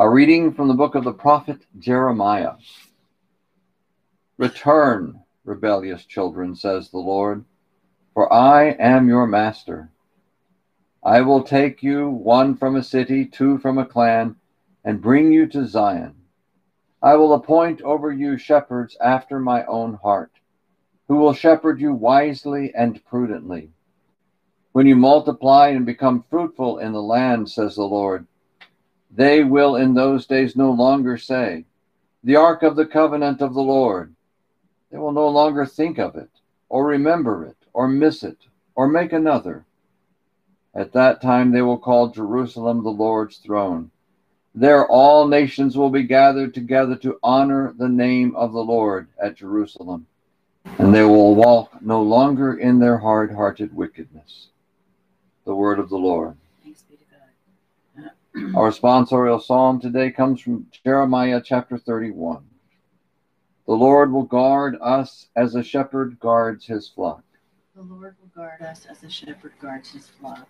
A reading from the book of the prophet Jeremiah. Return, rebellious children, says the Lord, for I am your master. I will take you, one from a city, two from a clan, and bring you to Zion. I will appoint over you shepherds after my own heart, who will shepherd you wisely and prudently. When you multiply and become fruitful in the land, says the Lord, they will in those days no longer say, The ark of the covenant of the Lord. They will no longer think of it, or remember it, or miss it, or make another. At that time they will call Jerusalem the Lord's throne. There all nations will be gathered together to honor the name of the Lord at Jerusalem, and they will walk no longer in their hard hearted wickedness. The word of the Lord. Our responsorial psalm today comes from Jeremiah chapter 31. The Lord will guard us as a shepherd guards his flock. The Lord will guard us as a shepherd guards his flock.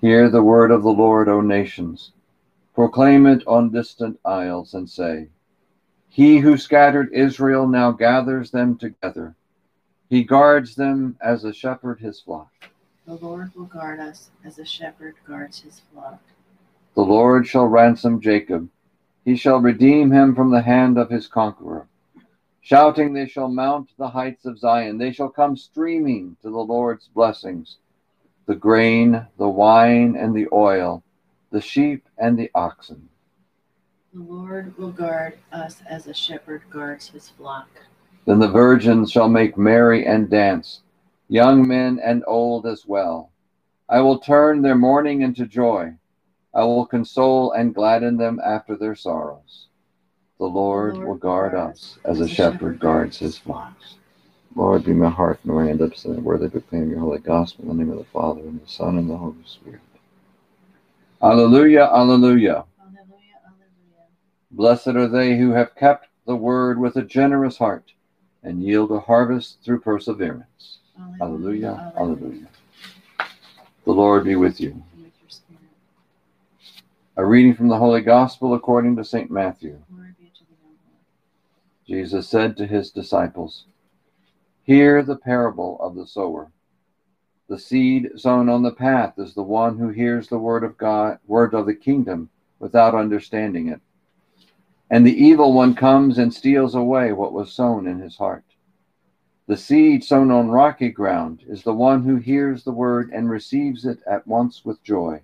Hear the word of the Lord, O nations. Proclaim it on distant isles and say, He who scattered Israel now gathers them together. He guards them as a shepherd his flock. The Lord will guard us as a shepherd guards his flock. The Lord shall ransom Jacob. He shall redeem him from the hand of his conqueror. Shouting, they shall mount the heights of Zion. They shall come streaming to the Lord's blessings the grain, the wine, and the oil, the sheep and the oxen. The Lord will guard us as a shepherd guards his flock. Then the virgins shall make merry and dance, young men and old as well. I will turn their mourning into joy I will console and gladden them after their sorrows. The Lord, will guard us as a shepherd guards his flocks. Lord, be my heart and my lips, and worthy proclaim your holy gospel in the name of the Father, and the Son, and the Holy Spirit. Alleluia, alleluia. Alleluia, alleluia. Blessed are they who have kept the word with a generous heart and yield a harvest through perseverance. Alleluia, alleluia. The Lord be with you. And with your spirit. A reading from the Holy Gospel according to St. Matthew. To thee, O Lord. Jesus said to his disciples, Hear the parable of the sower. The seed sown on the path is the one who hears the word of God, word of the kingdom, without understanding it. And the evil one comes and steals away what was sown in his heart. The seed sown on rocky ground is the one who hears the word and receives it at once with joy.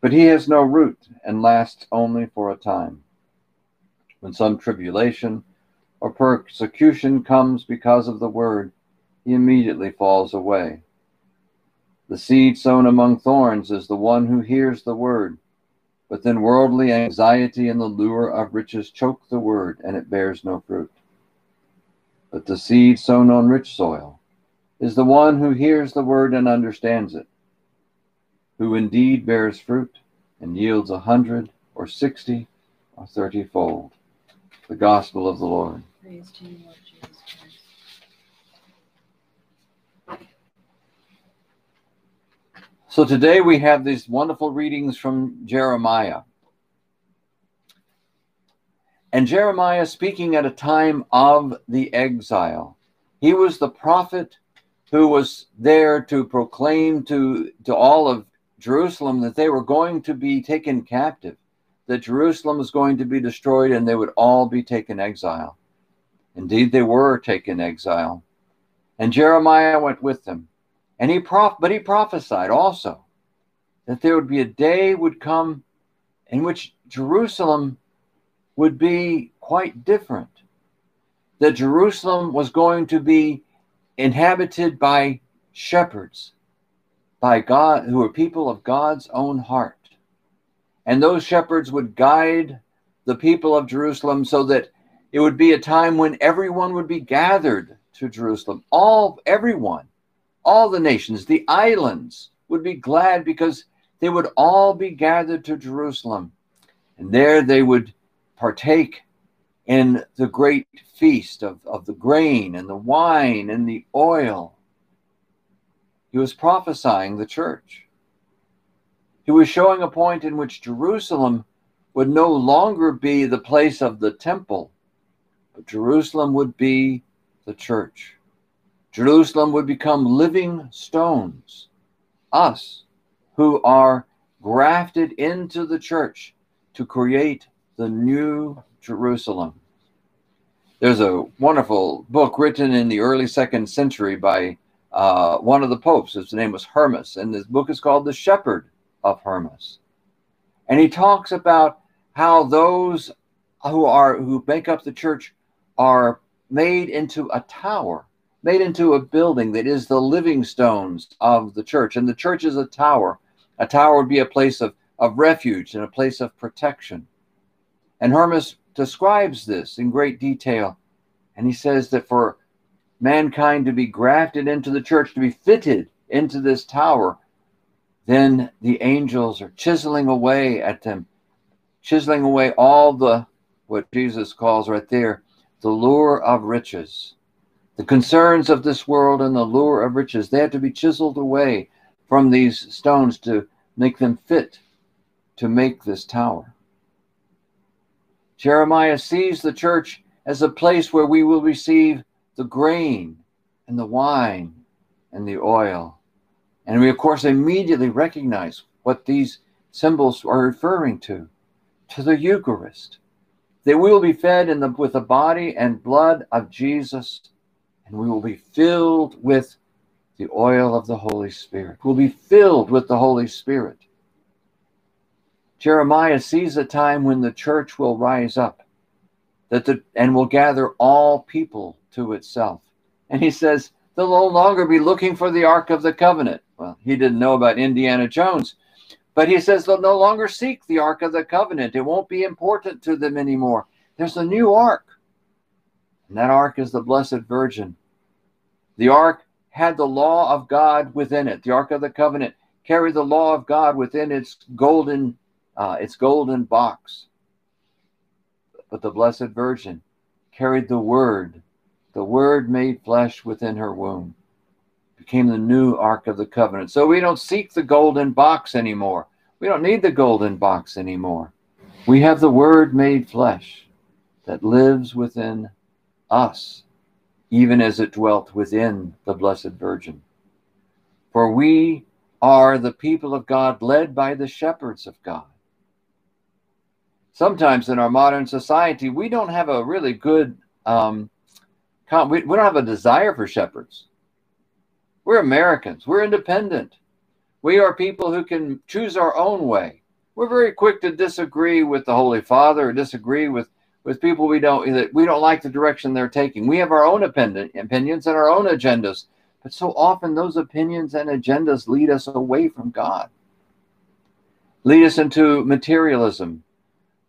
But he has no root and lasts only for a time. When some tribulation or persecution comes because of the word, he immediately falls away. The seed sown among thorns is the one who hears the word, but then worldly anxiety and the lure of riches choke the word, and it bears no fruit. But the seed sown on rich soil is the one who hears the word and understands it, who indeed bears fruit and yields a hundred or sixty or thirty fold. The gospel of the Lord. Praise to you, Lord Jesus Christ. So today we have these wonderful readings from Jeremiah. And Jeremiah speaking at a time of the exile. He was the prophet who was there to proclaim to, to all of Jerusalem that they were going to be taken captive, that Jerusalem was going to be destroyed and they would all be taken exile. Indeed, they were taken exile. And Jeremiah went with them. And he prof- but he prophesied also that there would be a day would come in which Jerusalem would be quite different. That Jerusalem was going to be inhabited by shepherds, by God, who were people of God's own heart. And those shepherds would guide the people of Jerusalem so that it would be a time when everyone would be gathered to Jerusalem. All, everyone, all the nations, the islands would be glad because they would all be gathered to Jerusalem. And there they would partake in the great feast of, of the grain and the wine and the oil. He was prophesying the church. He was showing a point in which Jerusalem would no longer be the place of the temple, but Jerusalem would be the church. Jerusalem would become living stones, us who are grafted into the church to create the new Jerusalem. There's a wonderful book written in the early second century by uh, one of the popes. His name was Hermas, and this book is called The Shepherd of Hermas. And he talks about how those who are who make up the church are made into a tower, made into a building that is the living stones of the church. And the church is a tower. A tower would be a place of, of refuge and a place of protection. And Hermas describes this in great detail. And he says that for mankind to be grafted into the church, to be fitted into this tower, then the angels are chiseling away at them, chiseling away all the, what Jesus calls right there, the lure of riches. The concerns of this world and the lure of riches, they have to be chiseled away from these stones to make them fit to make this tower. Jeremiah sees the church as a place where we will receive the grain and the wine and the oil. And we, of course, immediately recognize what these symbols are referring to to the Eucharist. That we will be fed the, with the body and blood of Jesus, and we will be filled with the oil of the Holy Spirit. We'll be filled with the Holy Spirit. Jeremiah sees a time when the church will rise up that the, and will gather all people to itself. And he says, they'll no longer be looking for the Ark of the Covenant. Well, he didn't know about Indiana Jones, but he says they'll no longer seek the Ark of the Covenant. It won't be important to them anymore. There's a new Ark, and that Ark is the Blessed Virgin. The Ark had the law of God within it. The Ark of the Covenant carried the law of God within its golden, uh, its golden box. But the Blessed Virgin carried the Word the Word made flesh within her womb, became the new Ark of the Covenant. So we don't seek the golden box anymore. We don't need the golden box anymore. We have the Word made flesh that lives within us, even as it dwelt within the Blessed Virgin. For we are the people of God led by the shepherds of God. Sometimes in our modern society, we don't have a really good um, we, we don't have a desire for shepherds. We're Americans. We're independent. We are people who can choose our own way. We're very quick to disagree with the Holy Father or disagree with, with people we don't that we don't like the direction they're taking. We have our own opinion, opinions and our own agendas. But so often those opinions and agendas lead us away from God. Lead us into materialism,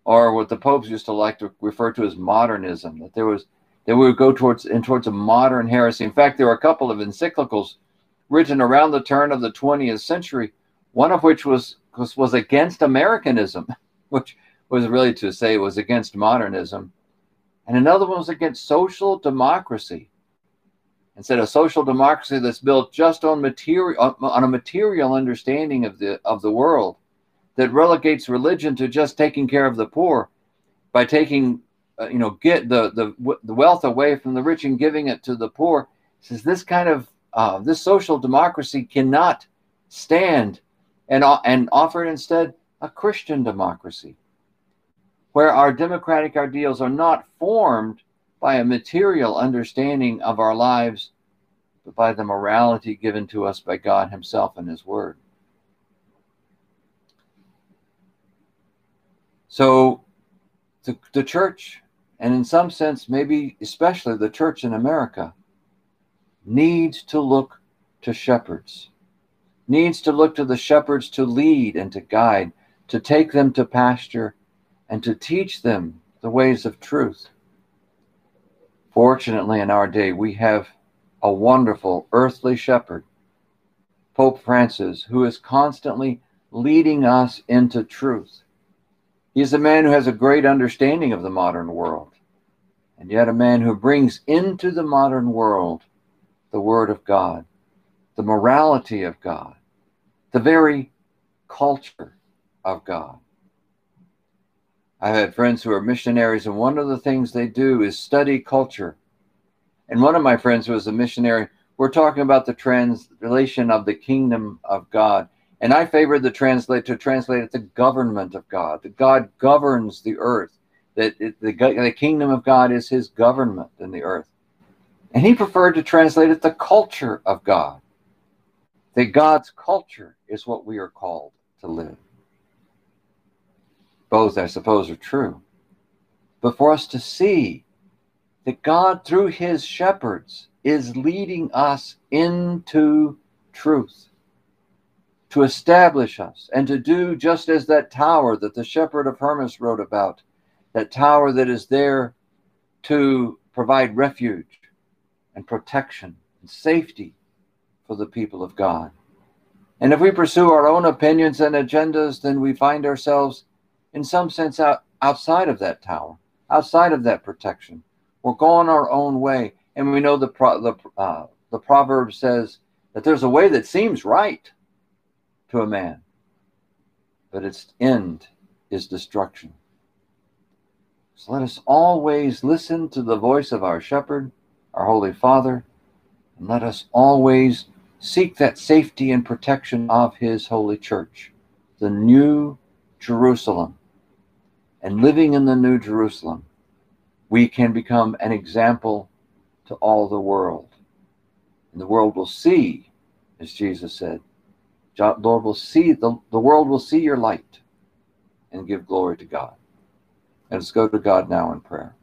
or what the popes used to like to refer to as modernism, that there was that we would go towards in towards a modern heresy. In fact, there were a couple of encyclicals written around the turn of the 20th century, one of which was was, was against Americanism, which was really to say was against modernism, and another one was against social democracy. Instead of social democracy that's built just on material on a material understanding of the of the world, that relegates religion to just taking care of the poor by taking uh, you know, get the, the the wealth away from the rich and giving it to the poor. says this kind of uh, this social democracy cannot stand, and uh, and offer instead a Christian democracy, where our democratic ideals are not formed by a material understanding of our lives, but by the morality given to us by God Himself and His Word. So the, the church and in some sense, maybe especially the church in America, needs to look to shepherds, needs to look to the shepherds to lead and to guide, to take them to pasture, and to teach them the ways of truth. Fortunately, in our day, we have a wonderful earthly shepherd, Pope Francis, who is constantly leading us into truth. He's a man who has a great understanding of the modern world, and yet a man who brings into the modern world the Word of God, the morality of God, the very culture of God. I've had friends who are missionaries, and one of the things they do is study culture. And one of my friends who was a missionary, we're talking about the translation of the kingdom of God. And I favor the translate to translate it the government of God. That God governs the earth. That it, the, the kingdom of God is his government in the earth. And he preferred to translate it the culture of God. That God's culture is what we are called to live. Both, I suppose, are true. But for us to see that God, through his shepherds, is leading us into truth to establish us and to do just as that tower that the shepherd of Hermas wrote about, that tower that is there to provide refuge and protection and safety for the people of God. And if we pursue our own opinions and agendas, then we find ourselves, in some sense, out, outside of that tower, outside of that protection. We're going our own way. And we know the, pro, the, uh, the proverb says that there's a way that seems right to a man, but its end is destruction. So let us always listen to the voice of our shepherd, our Holy Father, and let us always seek that safety and protection of his holy church, the new Jerusalem. And living in the new Jerusalem, we can become an example to all the world. And the world will see, as Jesus said, Lord will see, the, the world will see your light and give glory to God. Let us go to God now in prayer.